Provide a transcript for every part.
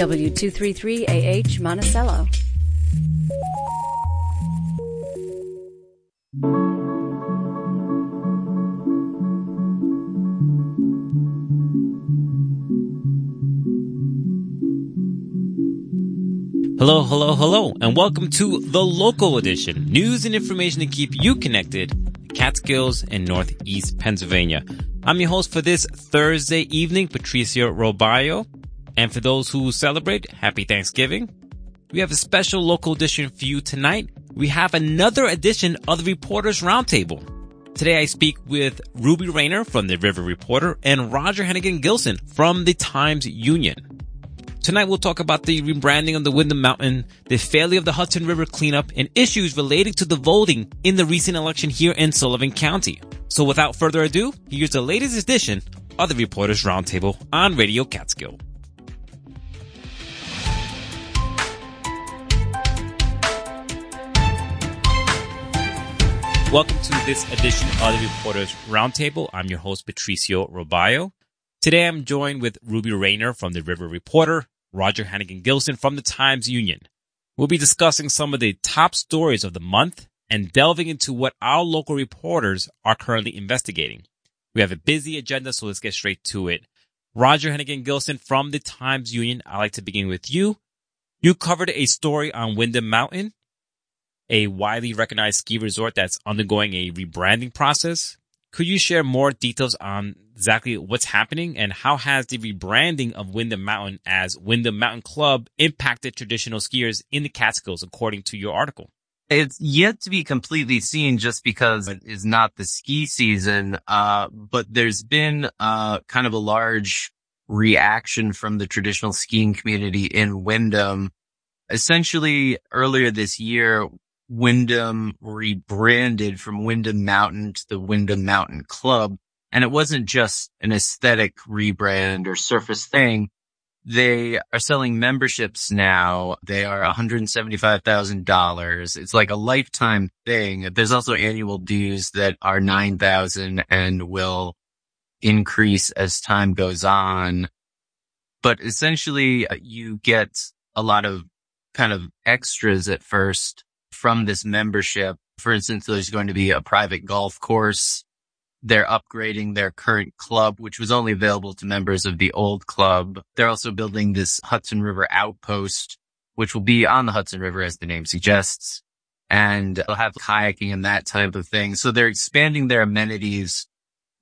W233AH Monticello. Hello, hello, hello, and welcome to the local edition. News and information to keep you connected, Catskills and Northeast Pennsylvania. I'm your host for this Thursday evening, Patricio Robayo. And for those who celebrate, happy Thanksgiving. We have a special local edition for you tonight. We have another edition of the Reporters Roundtable. Today I speak with Ruby Rayner from the River Reporter and Roger Hannigan Gilson from the Times Union. Tonight we'll talk about the rebranding of the Windham Mountain, the failure of the Hudson River cleanup, and issues relating to the voting in the recent election here in Sullivan County. So without further ado, here's the latest edition of the Reporters Roundtable on Radio Catskill. Welcome to this edition of the Reporters Roundtable. I'm your host, Patricio Robayo. Today I'm joined with Ruby Rayner from the River Reporter, Roger Hannigan Gilson from the Times Union. We'll be discussing some of the top stories of the month and delving into what our local reporters are currently investigating. We have a busy agenda, so let's get straight to it. Roger Hannigan Gilson from the Times Union. I'd like to begin with you. You covered a story on Windham Mountain, a widely recognized ski resort that's undergoing a rebranding process. Could you share more details on exactly what's happening and how has the rebranding of Windham Mountain as Windham Mountain Club impacted traditional skiers in the Catskills, according to your article? It's yet to be completely seen just because it is not the ski season. Uh, but there's been, uh, kind of a large reaction from the traditional skiing community in Windham. Essentially earlier this year, Windham rebranded from Windham Mountain to the Windham Mountain Club. And it wasn't just an aesthetic rebrand or surface thing. They are selling memberships now. They are $175,000. It's like a lifetime thing. There's also annual dues that are 9,000 and will increase as time goes on. But essentially uh, you get a lot of kind of extras at first from this membership. For instance, there's going to be a private golf course. They're upgrading their current club, which was only available to members of the old club. They're also building this Hudson River outpost, which will be on the Hudson River as the name suggests. And they'll have kayaking and that type of thing. So they're expanding their amenities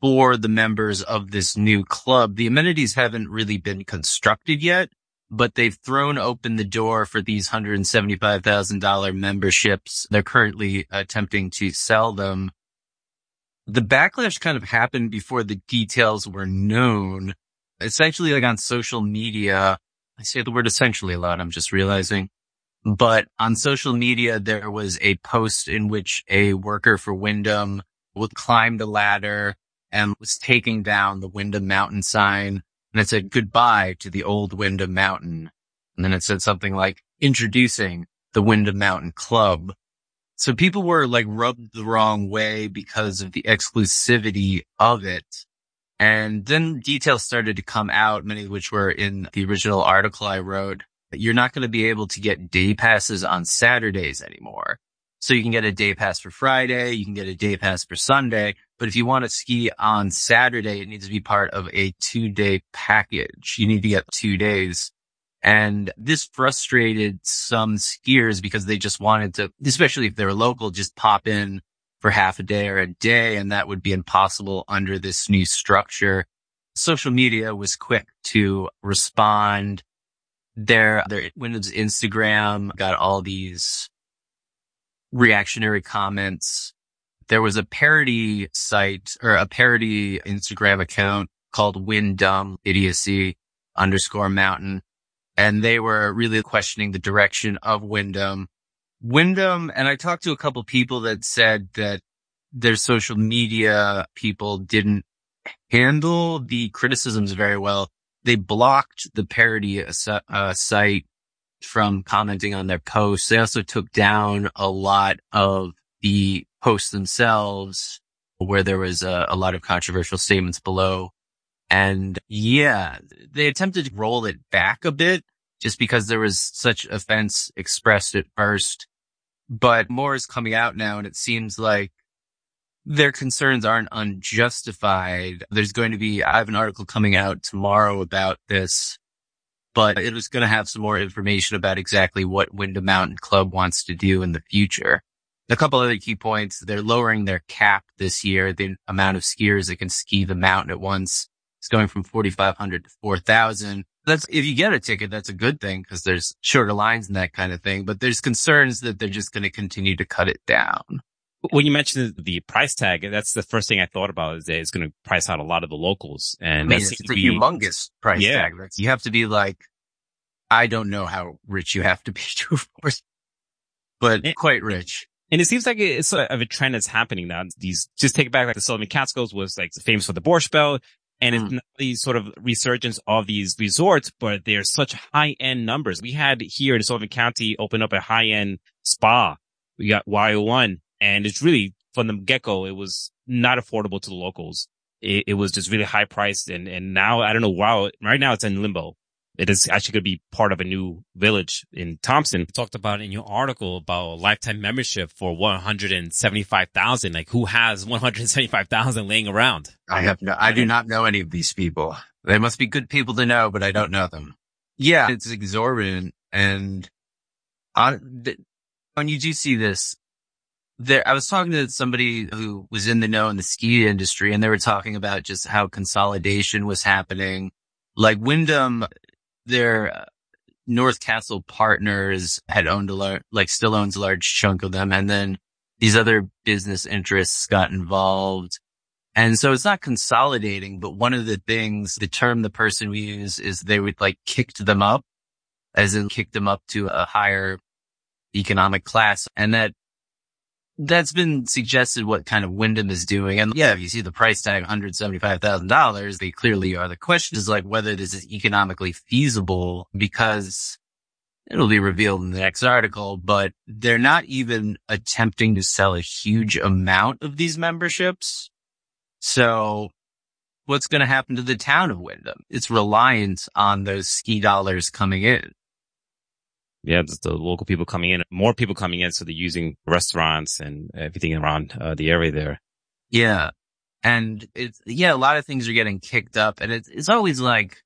for the members of this new club. The amenities haven't really been constructed yet, but they've thrown open the door for these $175,000 memberships. They're currently attempting to sell them. The backlash kind of happened before the details were known. Essentially, like on social media, I say the word essentially a lot. I'm just realizing, but on social media, there was a post in which a worker for Windham would climb the ladder and was taking down the Windham mountain sign and it said goodbye to the old Windham Mountain. And then it said something like introducing the Windham Mountain Club. So people were like rubbed the wrong way because of the exclusivity of it. And then details started to come out, many of which were in the original article I wrote. You're not going to be able to get day passes on Saturdays anymore. So you can get a day pass for Friday. You can get a day pass for Sunday. But if you want to ski on Saturday, it needs to be part of a two day package. You need to get two days. And this frustrated some skiers because they just wanted to, especially if they were local, just pop in for half a day or a day. And that would be impossible under this new structure. Social media was quick to respond. Their, their Windham's Instagram got all these reactionary comments. There was a parody site or a parody Instagram account called Windham Idiocy underscore mountain. And they were really questioning the direction of Windham. Windham, and I talked to a couple people that said that their social media people didn't handle the criticisms very well. They blocked the parody uh, site from commenting on their posts. They also took down a lot of the posts themselves where there was a, a, lot of controversial statements below. And yeah, they attempted to roll it back a bit, just because there was such offense expressed at first. But more is coming out now and it seems like their concerns aren't unjustified. There's going to be, I have an article coming out tomorrow about this, but it was going to have some more information about exactly what Windham Mountain Club wants to do in the future. A couple other key points. They're lowering their cap this year. The amount of skiers that can ski the mountain at once is going from 4,500 to 4,000 that's if you get a ticket, that's a good thing because there's shorter lines and that kind of thing. But there's concerns that they're just going to continue to cut it down. When you mentioned the price tag, that's the first thing I thought about is that it's going to price out a lot of the locals. And I mean, it's a be, humongous price yeah. tag. You have to be like, I don't know how rich you have to be to afford, but quite rich. And it seems like it's sort of a trend that's happening now. These just take it back, like the Sullivan Catskills was like famous for the Borscht Belt. And mm. it's not the sort of resurgence of these resorts, but they're such high end numbers. We had here in Sullivan County open up a high end spa. We got YO1 and it's really from the get go, it was not affordable to the locals. It, it, was just really high priced. And, and now I don't know. Wow. Right now it's in limbo it is actually going to be part of a new village in Thompson. You talked about in your article about a lifetime membership for 175,000. Like who has 175,000 laying around? I have no, I do not know any of these people. They must be good people to know, but I don't know them. Yeah, it's exorbitant. And on, when you do see this, there, I was talking to somebody who was in the know in the ski industry and they were talking about just how consolidation was happening. Like Windham their uh, North Castle partners had owned a large, like still owns a large chunk of them. And then these other business interests got involved. And so it's not consolidating, but one of the things, the term the person we use is they would like kicked them up as in kicked them up to a higher economic class. And that that's been suggested what kind of Windham is doing. And yeah, if you see the price tag, $175,000, they clearly are. The question is like whether this is economically feasible because it'll be revealed in the next article, but they're not even attempting to sell a huge amount of these memberships. So what's going to happen to the town of Windham? It's reliant on those ski dollars coming in yeah, the local people coming in, more people coming in. So they're using restaurants and everything around uh, the area there. Yeah. And it's, yeah, a lot of things are getting kicked up and it's, it's always like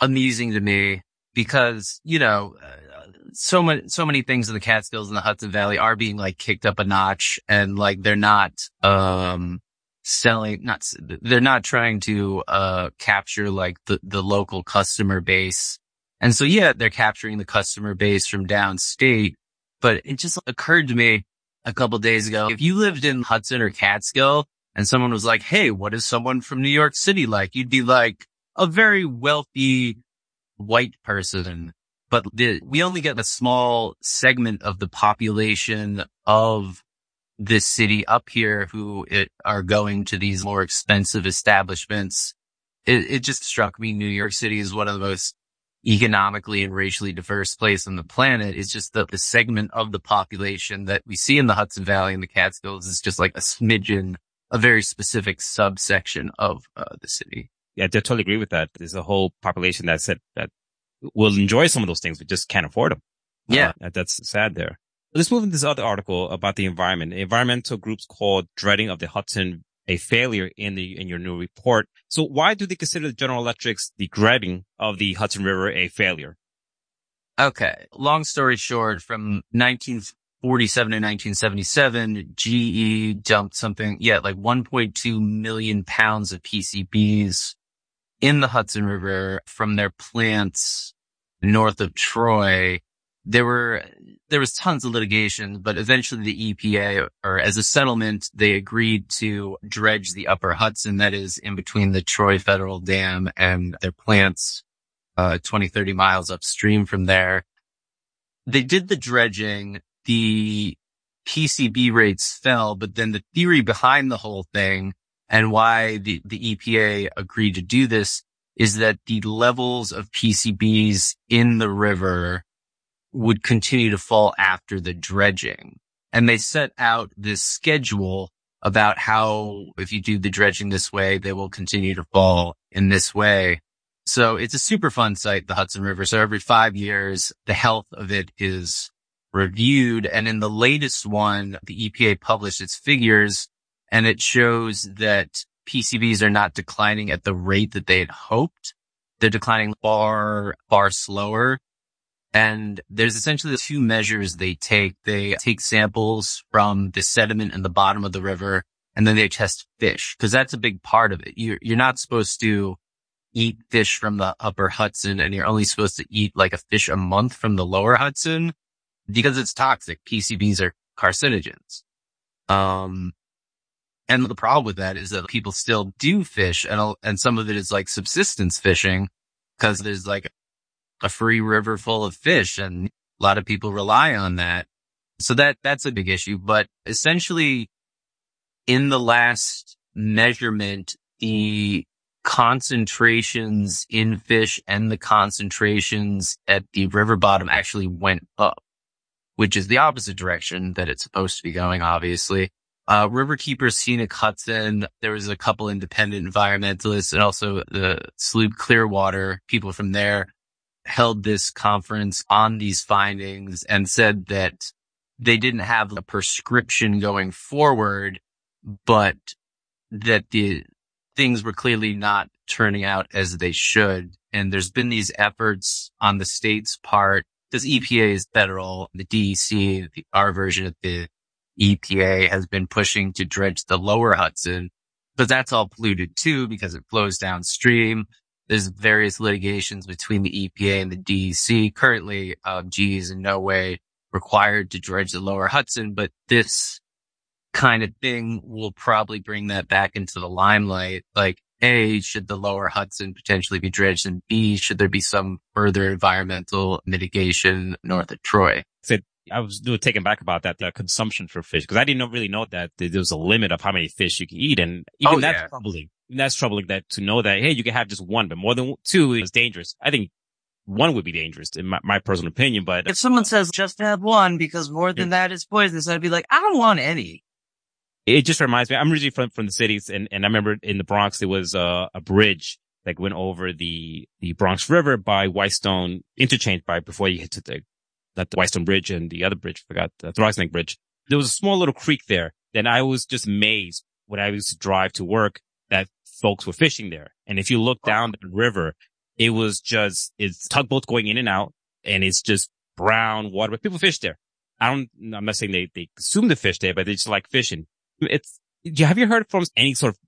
amusing to me because, you know, uh, so many, so many things in the Catskills and the Hudson Valley are being like kicked up a notch and like they're not, um, selling, not, they're not trying to, uh, capture like the, the local customer base and so, yeah, they're capturing the customer base from downstate, but it just occurred to me a couple days ago. If you lived in Hudson or Catskill and someone was like, Hey, what is someone from New York City like? You'd be like a very wealthy white person, but the, we only get a small segment of the population of this city up here who it, are going to these more expensive establishments. It, it just struck me. New York City is one of the most economically and racially diverse place on the planet. It's just that the segment of the population that we see in the Hudson Valley and the Catskills is just like a smidgen, a very specific subsection of uh, the city. Yeah, I totally agree with that. There's a whole population that said that will enjoy some of those things, but just can't afford them. Yeah. Uh, that's sad there. Let's move into this other article about the environment. Environmental groups called dredging of the Hudson a failure in the in your new report. So why do they consider General Electric's the dredging of the Hudson River a failure? Okay. Long story short, from 1947 to 1977, GE dumped something, yeah, like 1.2 million pounds of PCBs in the Hudson River from their plants north of Troy there were there was tons of litigation, but eventually the EPA, or as a settlement, they agreed to dredge the Upper Hudson, that is in between the Troy Federal Dam and their plants, uh, 20, 30 miles upstream from there. They did the dredging. The PCB rates fell, but then the theory behind the whole thing and why the, the EPA agreed to do this is that the levels of PCBs in the river would continue to fall after the dredging. And they set out this schedule about how if you do the dredging this way, they will continue to fall in this way. So it's a Superfund site, the Hudson River. So every five years, the health of it is reviewed. And in the latest one, the EPA published its figures and it shows that PCBs are not declining at the rate that they had hoped. They're declining far, far slower. And there's essentially two measures they take. They take samples from the sediment in the bottom of the river and then they test fish because that's a big part of it. You're, you're not supposed to eat fish from the upper Hudson and you're only supposed to eat like a fish a month from the lower Hudson because it's toxic. PCBs are carcinogens. Um, and the problem with that is that people still do fish and, and some of it is like subsistence fishing because there's like a free river full of fish and a lot of people rely on that. So that, that's a big issue, but essentially in the last measurement, the concentrations in fish and the concentrations at the river bottom actually went up, which is the opposite direction that it's supposed to be going, obviously. Uh, Riverkeeper Scenic Hudson, there was a couple independent environmentalists and also the Sloop Clearwater people from there held this conference on these findings and said that they didn't have a prescription going forward, but that the things were clearly not turning out as they should. And there's been these efforts on the state's part because EPA is federal, the DEC, the, our version of the EPA has been pushing to dredge the lower Hudson, but that's all polluted too because it flows downstream. There's various litigations between the EPA and the DEC. Currently, uh, GE is in no way required to dredge the lower Hudson, but this kind of thing will probably bring that back into the limelight. Like, A, should the lower Hudson potentially be dredged? And B, should there be some further environmental mitigation north of Troy? I was taken back about that, the consumption for fish, because I didn't really know that there was a limit of how many fish you can eat. And even oh, that's yeah. Troubling. That's troubling that to know that, hey, you can have just one, but more than two is dangerous. I think one would be dangerous in my, my personal opinion, but if someone says just have one because more than yeah. that is poisonous, I'd be like, I don't want any it just reminds me, I'm originally from, from the cities and, and I remember in the Bronx, there was a, a bridge that went over the, the Bronx River by Whitestone interchange by before you hit to the, not the Whitestone Bridge and the other bridge, forgot the Throgs Bridge. There was a small little creek there. Then I was just amazed when I used to drive to work that folks were fishing there. And if you look down the river, it was just, it's tugboats going in and out and it's just brown water, but people fish there. I don't, I'm not saying they, they consume the fish there, but they just like fishing it's, have you heard from any sort of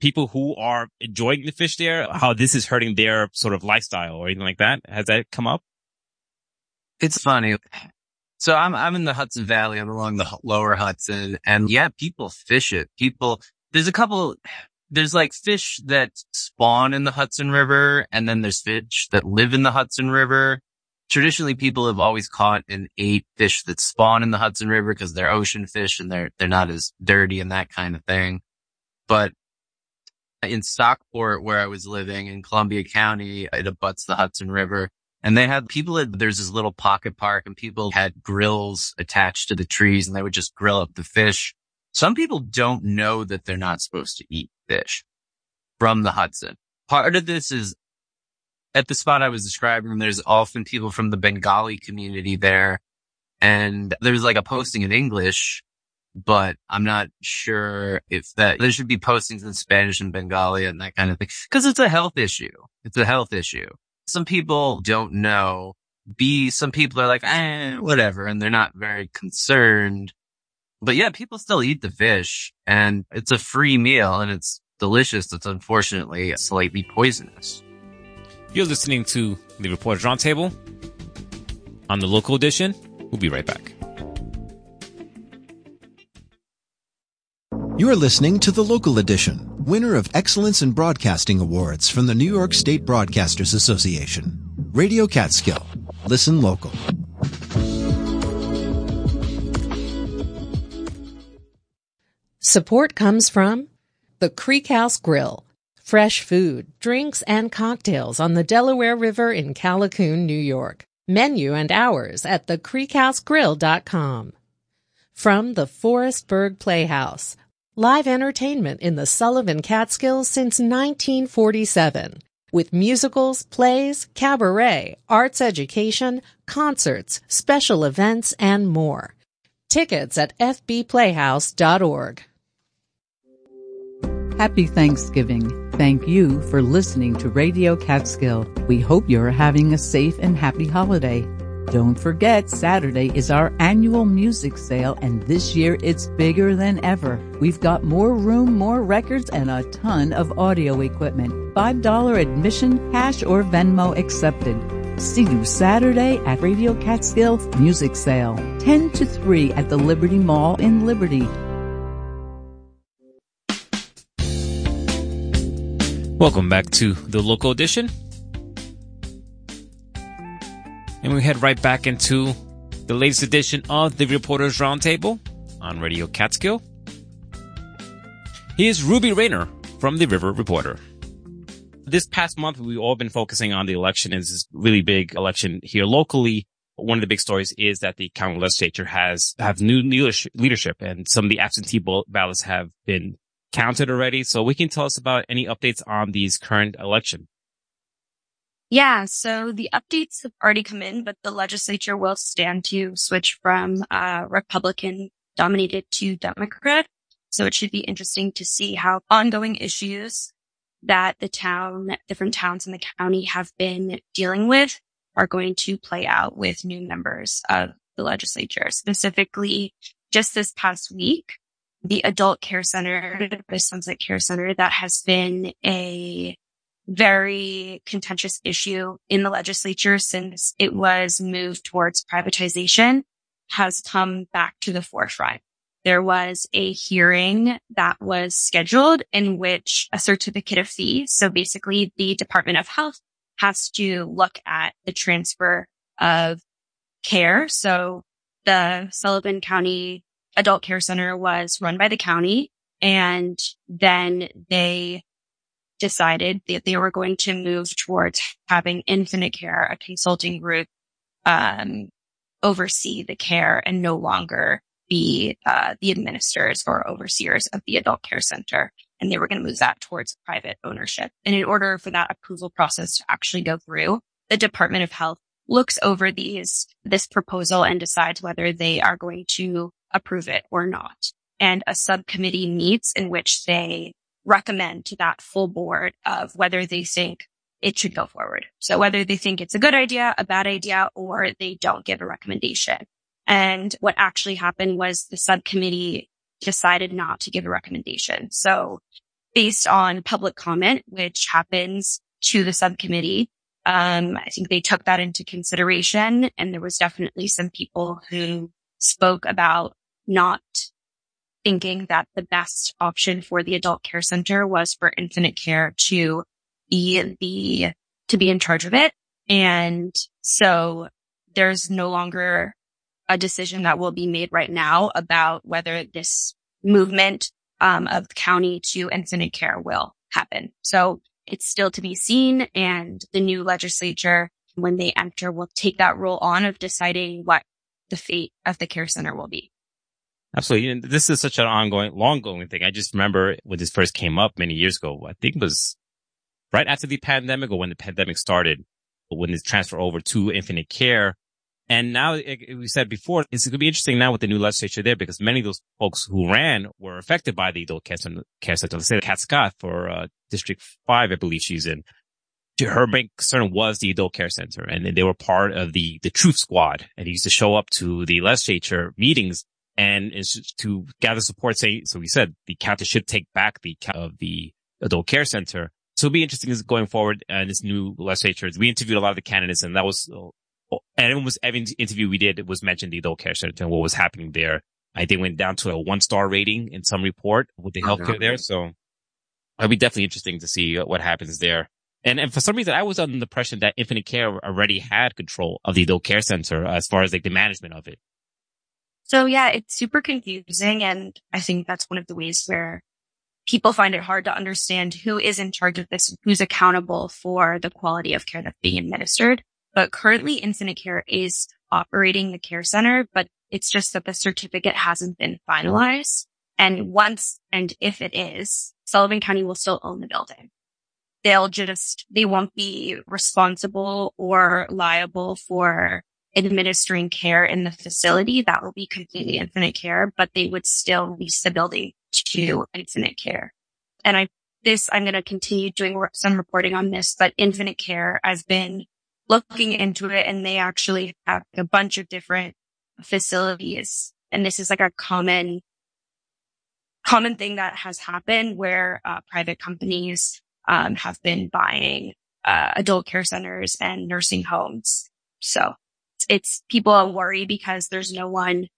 people who are enjoying the fish there, how this is hurting their sort of lifestyle or anything like that? Has that come up? It's funny. So I'm, I'm in the Hudson Valley. I'm along the lower Hudson and yeah, people fish it. People, there's a couple, there's like fish that spawn in the Hudson River and then there's fish that live in the Hudson River traditionally people have always caught and ate fish that spawn in the Hudson River because they're ocean fish and they're, they're not as dirty and that kind of thing. But in Stockport, where I was living in Columbia County, it abuts the Hudson River. And they had people that there's this little pocket park and people had grills attached to the trees and they would just grill up the fish. Some people don't know that they're not supposed to eat fish from the Hudson. Part of this is at the spot I was describing, there's often people from the Bengali community there. And there's like a posting in English, but I'm not sure if that there should be postings in Spanish and Bengali and that kind of thing. Cause it's a health issue. It's a health issue. Some people don't know. B, some people are like, eh, whatever. And they're not very concerned. But yeah, people still eat the fish and it's a free meal and it's delicious. It's unfortunately slightly poisonous. You're listening to the Reporters Roundtable on the local edition. We'll be right back. You're listening to the local edition, winner of Excellence in Broadcasting Awards from the New York State Broadcasters Association. Radio Catskill. Listen local. Support comes from the Creek House Grill Fresh food, drinks, and cocktails on the Delaware River in Callicoon, New York. Menu and hours at thecreekhousegrill.com. From the Forestburgh Playhouse, live entertainment in the Sullivan Catskills since 1947. with musicals, plays, cabaret, arts education, concerts, special events, and more. Tickets at fbplayhouse.org. Happy Thanksgiving. Thank you for listening to Radio Catskill. We hope you're having a safe and happy holiday. Don't forget, Saturday is our annual music sale, and this year it's bigger than ever. We've got more room, more records, and a ton of audio equipment. $5 admission, cash or Venmo accepted. See you Saturday at Radio Catskill Music Sale, 10 to 3 at the Liberty Mall in Liberty. Welcome back to the local edition. And we head right back into the latest edition of the Reporters Roundtable on Radio Catskill. Here's Ruby Rayner from the River Reporter. This past month, we've all been focusing on the election. It's this really big election here locally. One of the big stories is that the county legislature has have new leadership and some of the absentee ballots have been counted already. So we can tell us about any updates on these current election. Yeah, so the updates have already come in, but the legislature will stand to switch from uh, Republican dominated to Democrat. So it should be interesting to see how ongoing issues that the town, different towns in the county have been dealing with are going to play out with new members of the legislature. Specifically, just this past week, the adult care center, the Sunset Care Center, that has been a very contentious issue in the legislature since it was moved towards privatization has come back to the forefront. There was a hearing that was scheduled in which a certificate of fee. So basically the Department of Health has to look at the transfer of care. So the Sullivan County Adult Care Center was run by the county and then they decided that they were going to move towards having Infinite Care, a consulting group, um, oversee the care and no longer be uh, the administrators or overseers of the adult care center. And they were going to move that towards private ownership. And in order for that approval process to actually go through, the Department of Health looks over these, this proposal and decides whether they are going to approve it or not. And a subcommittee meets in which they recommend to that full board of whether they think it should go forward. So whether they think it's a good idea, a bad idea, or they don't give a recommendation. And what actually happened was the subcommittee decided not to give a recommendation. So based on public comment, which happens to the subcommittee, um, I think they took that into consideration. And there was definitely some people who spoke about not thinking that the best option for the adult care center was for infinite care to be the, to be in charge of it. And so there's no longer a decision that will be made right now about whether this movement um, of the county to infinite care will happen. So it's still to be seen. And the new legislature, when they enter, will take that role on of deciding what the fate of the care center will be. Absolutely. And this is such an ongoing, long going thing. I just remember when this first came up many years ago, I think it was right after the pandemic or when the pandemic started, when this transfer over to infinite care. And now, like we said before, it's going to be interesting now with the new legislature there because many of those folks who ran were affected by the adult care center. Care center. Let's say Kat Scott for uh, District 5, I believe she's in. Her main concern was the adult care center and they were part of the, the truth squad and he used to show up to the legislature meetings and to gather support. Say, so we said the county should take back the of the adult care center. So it'll be interesting going forward and uh, this new legislature. We interviewed a lot of the candidates and that was, uh, and almost every interview we did was mentioned the adult care center and what was happening there. I think went down to a one star rating in some report with the oh, healthcare there. So it'll be definitely interesting to see what happens there. And, and for some reason, I was under the impression that Infinite Care already had control of the adult care center as far as like the management of it. So yeah, it's super confusing. And I think that's one of the ways where people find it hard to understand who is in charge of this, who's accountable for the quality of care that's being administered. But currently Infinite Care is operating the care center, but it's just that the certificate hasn't been finalized. And once and if it is, Sullivan County will still own the building. they'll just, they won't be responsible or liable for administering care in the facility. That will be completely infinite care, but they would still lease the building to infinite care. And I, this, I'm going to continue doing some reporting on this, but infinite care has been looking into it and they actually have a bunch of different facilities. And this is like a common, common thing that has happened where uh, private companies um, have been buying uh, adult care centers and nursing homes. So it's people worry because there's no one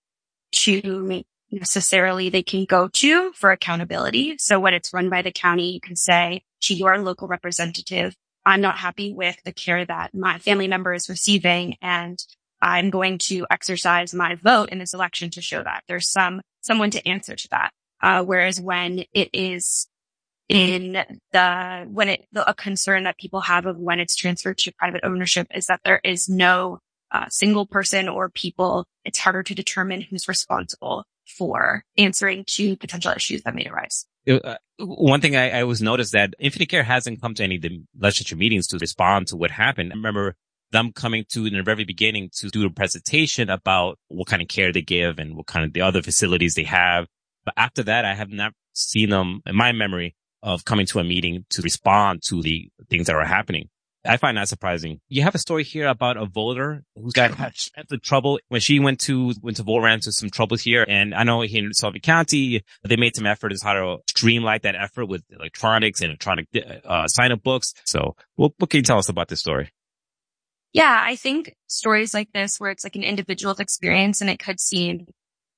to necessarily they can go to for accountability. So when it's run by the county, you can say to your local representative, I'm not happy with the care that my family member is receiving and I'm going to exercise my vote in this election to show that there's some, someone to answer to that. Uh, whereas when it is in the, when it, the, a concern that people have of when it's transferred to private ownership is that there is no uh, single person or people. It's harder to determine who's responsible for answering to potential issues that may arise. Uh, one thing I, I always noticed that Infinite Care hasn't come to any of the legislature meetings to respond to what happened. I remember them coming to in the very beginning to do a presentation about what kind of care they give and what kind of the other facilities they have. But after that, I have not seen them in my memory of coming to a meeting to respond to the things that are happening. I find that surprising. You have a story here about a voter who's got into trouble when she went to went to vote, ran into some trouble here. And I know here in Suffolk County, they made some effort as how to streamline that effort with electronics and electronic uh, sign up books. So, what, what can you tell us about this story? Yeah, I think stories like this, where it's like an individual experience, and it could seem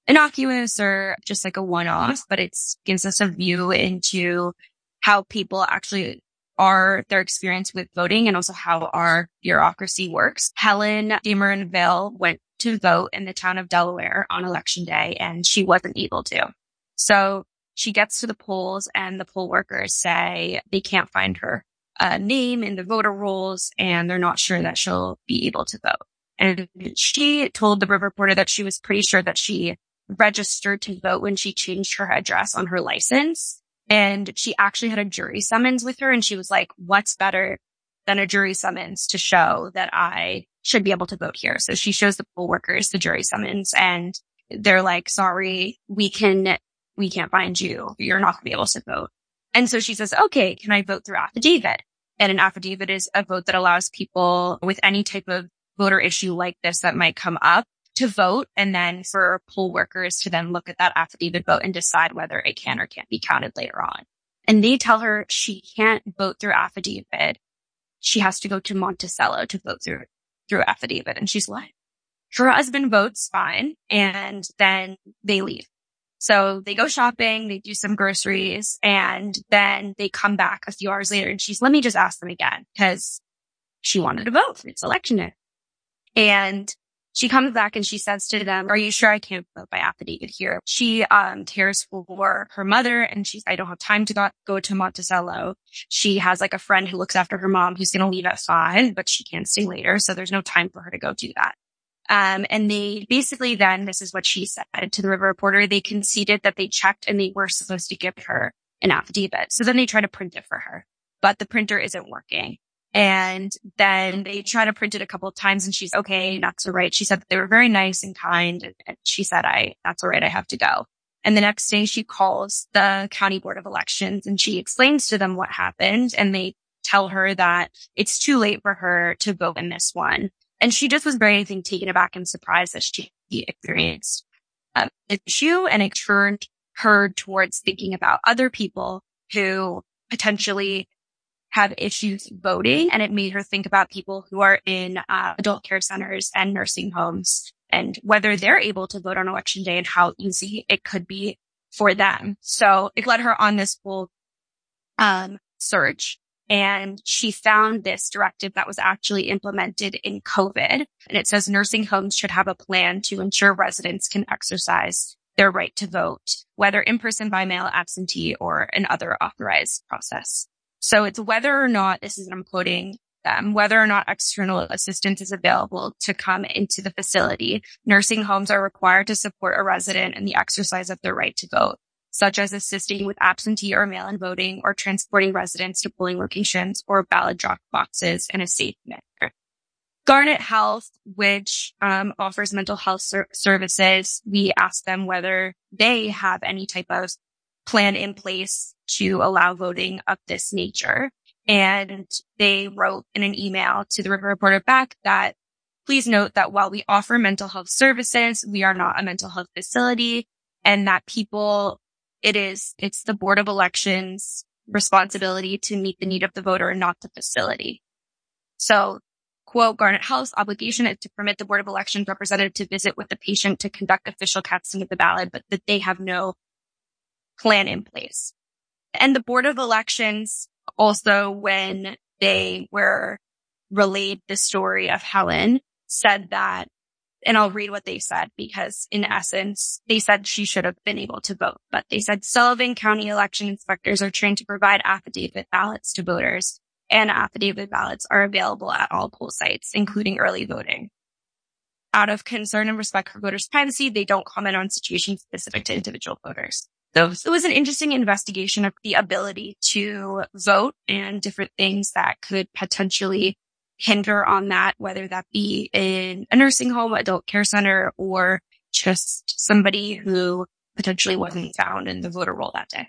innocuous or just like a one off, but it gives us a view into how people actually are their experience with voting and also how our bureaucracy works. Helen Dameron Vale went to vote in the town of Delaware on election day and she wasn't able to. So she gets to the polls and the poll workers say they can't find her uh, name in the voter rolls and they're not sure that she'll be able to vote. And she told the River Reporter that she was pretty sure that she registered to vote when she changed her address on her license. And she actually had a jury summons with her and she was like, what's better than a jury summons to show that I should be able to vote here? So she shows the poll workers the jury summons and they're like, sorry, we can, we can't find you. You're not going to be able to vote. And so she says, okay, can I vote through affidavit? And an affidavit is a vote that allows people with any type of voter issue like this that might come up to vote and then for poll workers to then look at that affidavit vote and decide whether it can or can't be counted later on. And they tell her she can't vote through affidavit. She has to go to Monticello to vote through, through affidavit. And she's like, her husband votes fine. And then they leave. So they go shopping, they do some groceries and then they come back a few hours later and she's, let me just ask them again because she wanted to vote. It's election. And she comes back and she says to them, are you sure I can't vote by affidavit here? She, um, cares for her mother and she's, I don't have time to go, go to Monticello. She has like a friend who looks after her mom who's going to leave at five, but she can't stay later. So there's no time for her to go do that. Um, and they basically then, this is what she said to the River Reporter. They conceded that they checked and they were supposed to give her an affidavit. So then they try to print it for her, but the printer isn't working. And then they try to print it a couple of times and she's okay, that's all right. She said that they were very nice and kind. And she said, I, that's all right. I have to go. And the next day she calls the county board of elections and she explains to them what happened and they tell her that it's too late for her to vote in this one. And she just was very, I think, taken aback and surprised that she experienced um, an issue and it turned her towards thinking about other people who potentially have issues voting. And it made her think about people who are in uh, adult care centers and nursing homes and whether they're able to vote on election day and how easy it could be for them. So it led her on this full um, search and she found this directive that was actually implemented in COVID. And it says nursing homes should have a plan to ensure residents can exercise their right to vote, whether in person, by mail, absentee, or an other authorized process. So it's whether or not, this is, I'm quoting them, whether or not external assistance is available to come into the facility. Nursing homes are required to support a resident in the exercise of their right to vote. such as assisting with absentee or mail-in voting or transporting residents to polling locations or ballot drop boxes in a safe manner. Garnet Health, which um, offers mental health ser- services, we asked them whether they have any type of plan in place to allow voting of this nature. And they wrote in an email to the River Reporter back that please note that while we offer mental health services, we are not a mental health facility and that people, it is, it's the board of elections responsibility to meet the need of the voter and not the facility. So quote, Garnet Health's obligation is to permit the board of elections representative to visit with the patient to conduct official casting of the ballot, but that they have no plan in place. And the board of elections also, when they were relayed the story of Helen, said that, and I'll read what they said because in essence, they said she should have been able to vote, but they said Sullivan County election inspectors are trained to provide affidavit ballots to voters and affidavit ballots are available at all poll sites, including early voting. Out of concern and respect for voters' privacy, they don't comment on situations specific to individual voters. So it was an interesting investigation of the ability to vote and different things that could potentially hinder on that, whether that be in a nursing home, adult care center, or just somebody who potentially wasn't found in the voter roll that day.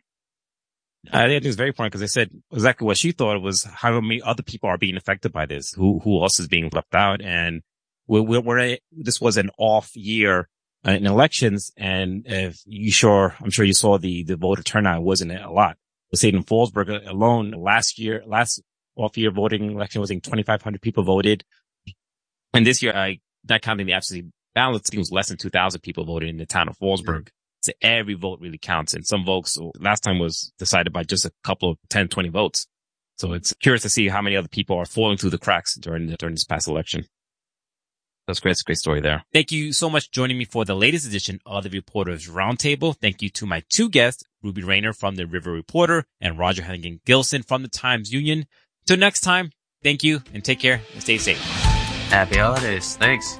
I think it's very important because they said exactly what she thought was how many other people are being affected by this. Who, who else is being left out? And we're, we're, this was an off year Uh, in elections. And if you sure, I'm sure you saw the, the voter turnout wasn't a lot. The state in Fallsburg alone last year, last off year voting election was in 2,500 people voted. And this year, I, not counting the absentee ballots, it was less than 2,000 people voted in the town of Fallsburg. So every vote really counts. And some votes last time was decided by just a couple of 10, 20 votes. So it's curious to see how many other people are falling through the cracks during, during this past election. That's great. That's a great story there. Thank you so much for joining me for the latest edition of the Reporters Roundtable. Thank you to my two guests, Ruby Rayner from the River Reporter and Roger Hannigan Gilson from the Times Union. Till next time, thank you and take care and stay safe. Happy holidays. Thanks.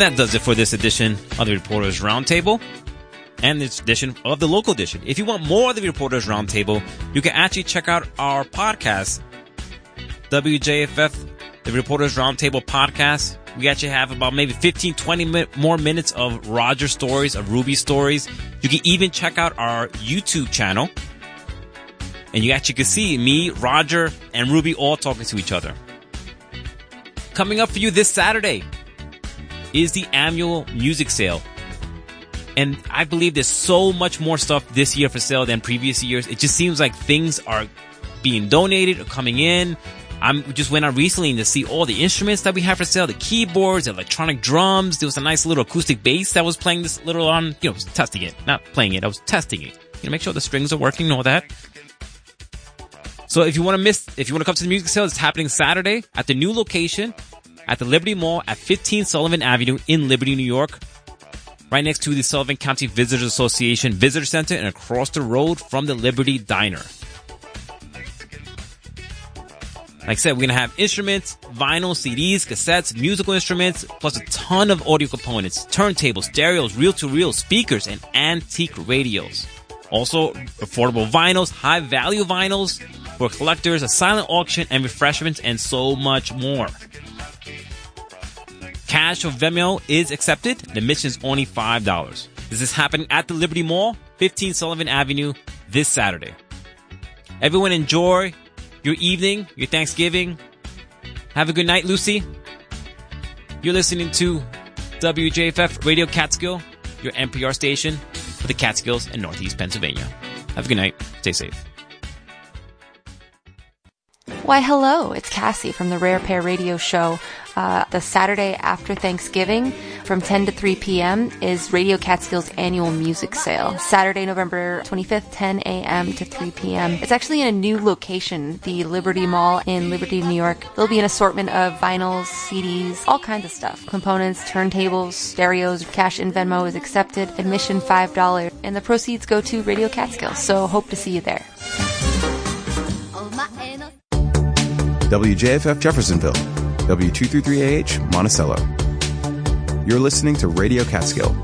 And that does it for this edition of the Reporters Roundtable and this edition of the local edition. If you want more of the Reporters Roundtable, you can actually check out our podcast, WJFF, the Reporters Roundtable podcast. We actually have about maybe 15, 20 mi- more minutes of Roger stories, of Ruby stories. You can even check out our YouTube channel. And you actually can see me, Roger, and Ruby all talking to each other. Coming up for you this Saturday, is the annual music sale. And I believe there's so much more stuff this year for sale than previous years. It just seems like things are being donated or coming in. I just went out recently to see all the instruments that we have for sale, the keyboards, electronic drums. There was a nice little acoustic bass that was playing this little on, you know, testing it, not playing it. I was testing it. You know, make sure the strings are working and all that. So if you want to miss, if you want to come to the music sale, it's happening Saturday at the new location at the Liberty Mall at 15 Sullivan Avenue in Liberty, New York. Right next to the Sullivan County Visitors Association Visitor Center and across the road from the Liberty Diner. Like I said, we're gonna have instruments, vinyl, CDs, cassettes, musical instruments, plus a ton of audio components, turntables, stereos, reel-to-reel speakers, and antique radios. Also, affordable vinyls, high value vinyls for collectors, a silent auction, and refreshments, and so much more. Cash or Venmo is accepted. The admission is only $5. This is happening at the Liberty Mall, 15 Sullivan Avenue, this Saturday. Everyone enjoy your evening, your Thanksgiving. Have a good night, Lucy. You're listening to WJFF Radio Catskill, your NPR station for the Catskills and Northeast Pennsylvania. Have a good night. Stay safe. Why, hello, it's Cassie from the Rare Pair Radio Show. Uh, the Saturday after Thanksgiving from 10 to 3 p.m. is Radio Catskill's annual music sale. Saturday, November 25th, 10 a.m. to 3 p.m. It's actually in a new location, the Liberty Mall in Liberty, New York. There'll be an assortment of vinyls, CDs, all kinds of stuff. Components, turntables, stereos, cash in Venmo is accepted, admission $5, and the proceeds go to Radio Catskill. So hope to see you there. WJFF Jeffersonville, W233AH Monticello. You're listening to Radio Catskill